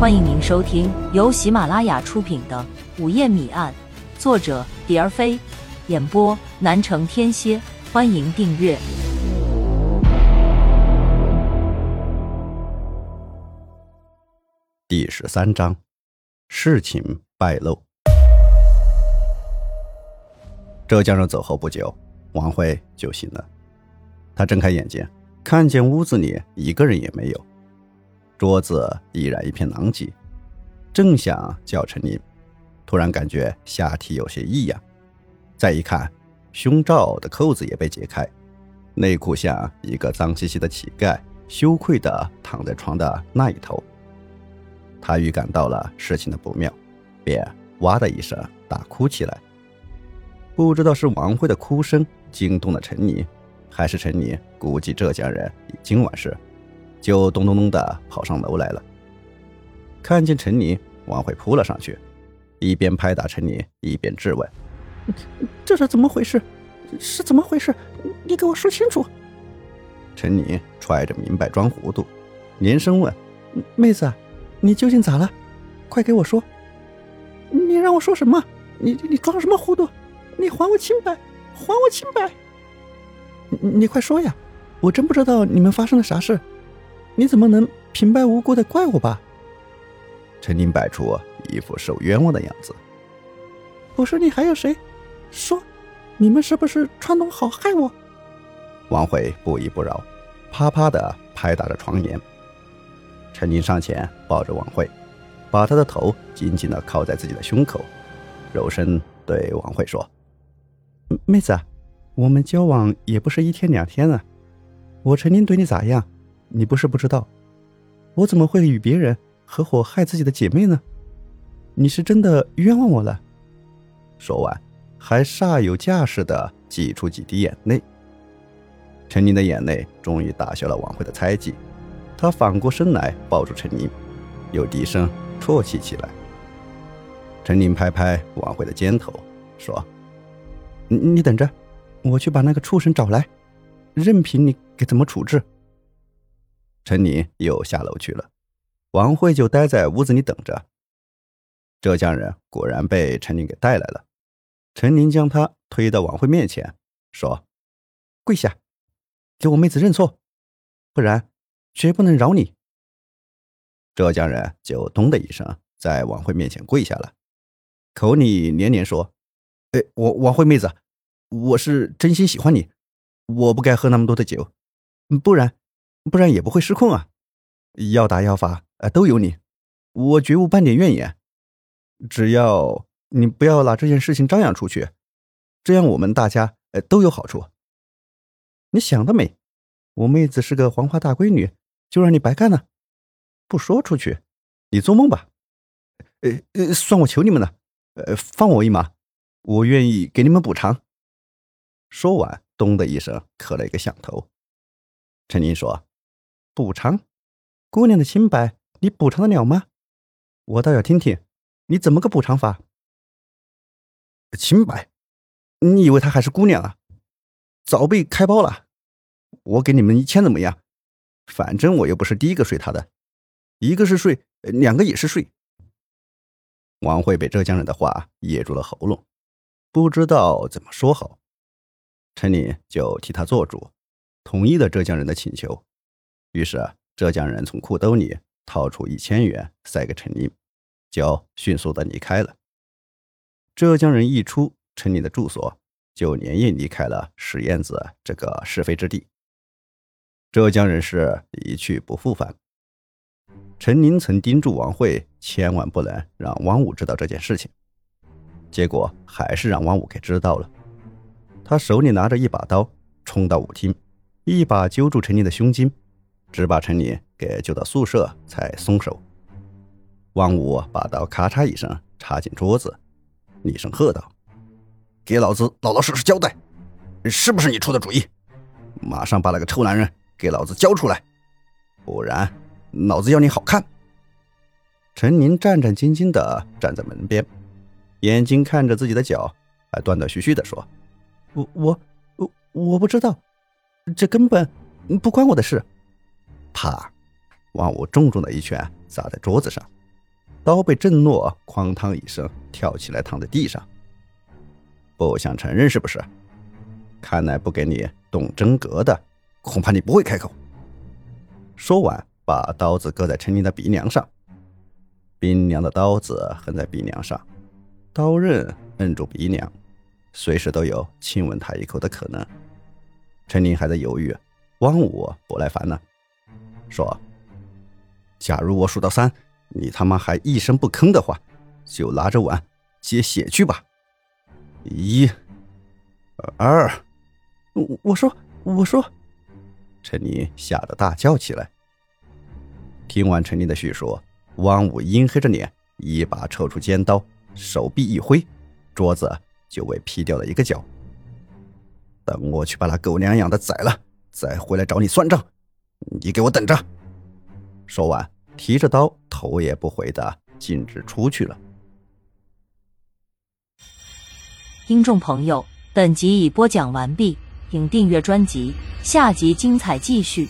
欢迎您收听由喜马拉雅出品的《午夜谜案》，作者蝶儿飞，演播南城天蝎。欢迎订阅第十三章：事情败露。浙江人走后不久，王慧就醒了。他睁开眼睛，看见屋子里一个人也没有，桌子依然一片狼藉。正想叫陈林，突然感觉下体有些异样。再一看，胸罩的扣子也被解开，内裤像一个脏兮兮的乞丐，羞愧地躺在床的那一头。他预感到了事情的不妙，便哇的一声大哭起来。不知道是王慧的哭声惊动了陈妮，还是陈妮估计浙江人已经完事，就咚咚咚的跑上楼来了。看见陈妮，王慧扑了上去，一边拍打陈妮，一边质问：“这是怎么回事？是怎么回事？你给我说清楚！”陈妮揣着明白装糊涂，连声问：“妹子，你究竟咋了？快给我说！你让我说什么？你你装什么糊涂？”你还我清白，还我清白！你你快说呀！我真不知道你们发生了啥事，你怎么能平白无故的怪我吧？陈宁摆出一副受冤枉的样子。我说你还有谁？说，你们是不是串通好害我？王慧不依不饶，啪啪的拍打着床沿。陈宁上前抱着王慧，把她的头紧紧的靠在自己的胸口，柔声对王慧说。妹子，我们交往也不是一天两天了，我陈林对你咋样，你不是不知道。我怎么会与别人合伙害自己的姐妹呢？你是真的冤枉我了。说完，还煞有架势的挤出几滴眼泪。陈宁的眼泪终于打消了王慧的猜忌，他反过身来抱住陈宁，又低声啜泣起来。陈宁拍拍王慧的肩头，说。你你等着，我去把那个畜生找来，任凭你给怎么处置。陈宁又下楼去了，王慧就待在屋子里等着。浙江人果然被陈宁给带来了，陈宁将他推到王慧面前，说：“跪下，给我妹子认错，不然绝不能饶你。”浙江人就咚的一声在王慧面前跪下了，口里连连说。哎，我王慧妹子，我是真心喜欢你，我不该喝那么多的酒，不然，不然也不会失控啊。要打要罚，呃，都有你，我绝无半点怨言。只要你不要拿这件事情张扬出去，这样我们大家呃都有好处。你想得美，我妹子是个黄花大闺女，就让你白干了？不说出去，你做梦吧。呃呃，算我求你们了，呃，放我一马。我愿意给你们补偿。说完，咚的一声磕了一个响头。陈宁说：“补偿姑娘的清白，你补偿得了吗？我倒要听听你怎么个补偿法。”清白？你以为她还是姑娘啊？早被开包了。我给你们一千怎么样？反正我又不是第一个睡她的，一个是睡，两个也是睡。王慧被浙江人的话噎住了喉咙。不知道怎么说好，陈林就替他做主，同意了浙江人的请求。于是浙江人从裤兜里掏出一千元塞给陈林，就迅速的离开了。浙江人一出陈林的住所，就连夜离开了石燕子这个是非之地。浙江人是一去不复返。陈林曾叮嘱王慧，千万不能让汪武知道这件事情。结果还是让汪武给知道了。他手里拿着一把刀，冲到舞厅，一把揪住陈林的胸襟，只把陈宁给揪到宿舍才松手。王武把刀咔嚓一声插进桌子，厉声喝道：“给老子老老实实交代，是不是你出的主意？马上把那个臭男人给老子交出来，不然老子要你好看！”陈宁战战兢兢地站在门边。眼睛看着自己的脚，还断断续续的说：“我我我我不知道，这根本不关我的事。”啪！王武重重的一拳砸在桌子上，刀被震落，哐当一声跳起来，躺在地上。不想承认是不是？看来不给你动真格的，恐怕你不会开口。说完，把刀子搁在陈宁的鼻梁上。冰凉的刀子横在鼻梁上，刀刃摁住鼻梁，随时都有亲吻他一口的可能。陈宁还在犹豫，汪武不耐烦了，说：“假如我数到三，你他妈还一声不吭的话，就拿着碗接血去吧。一、二，我我说我说。”陈宁吓得大叫起来。听完陈宁的叙述。汪武阴黑着脸，一把抽出尖刀，手臂一挥，桌子就被劈掉了一个角。等我去把那狗娘养的宰了，再回来找你算账。你给我等着！说完，提着刀，头也不回的径直出去了。听众朋友，本集已播讲完毕，请订阅专辑，下集精彩继续。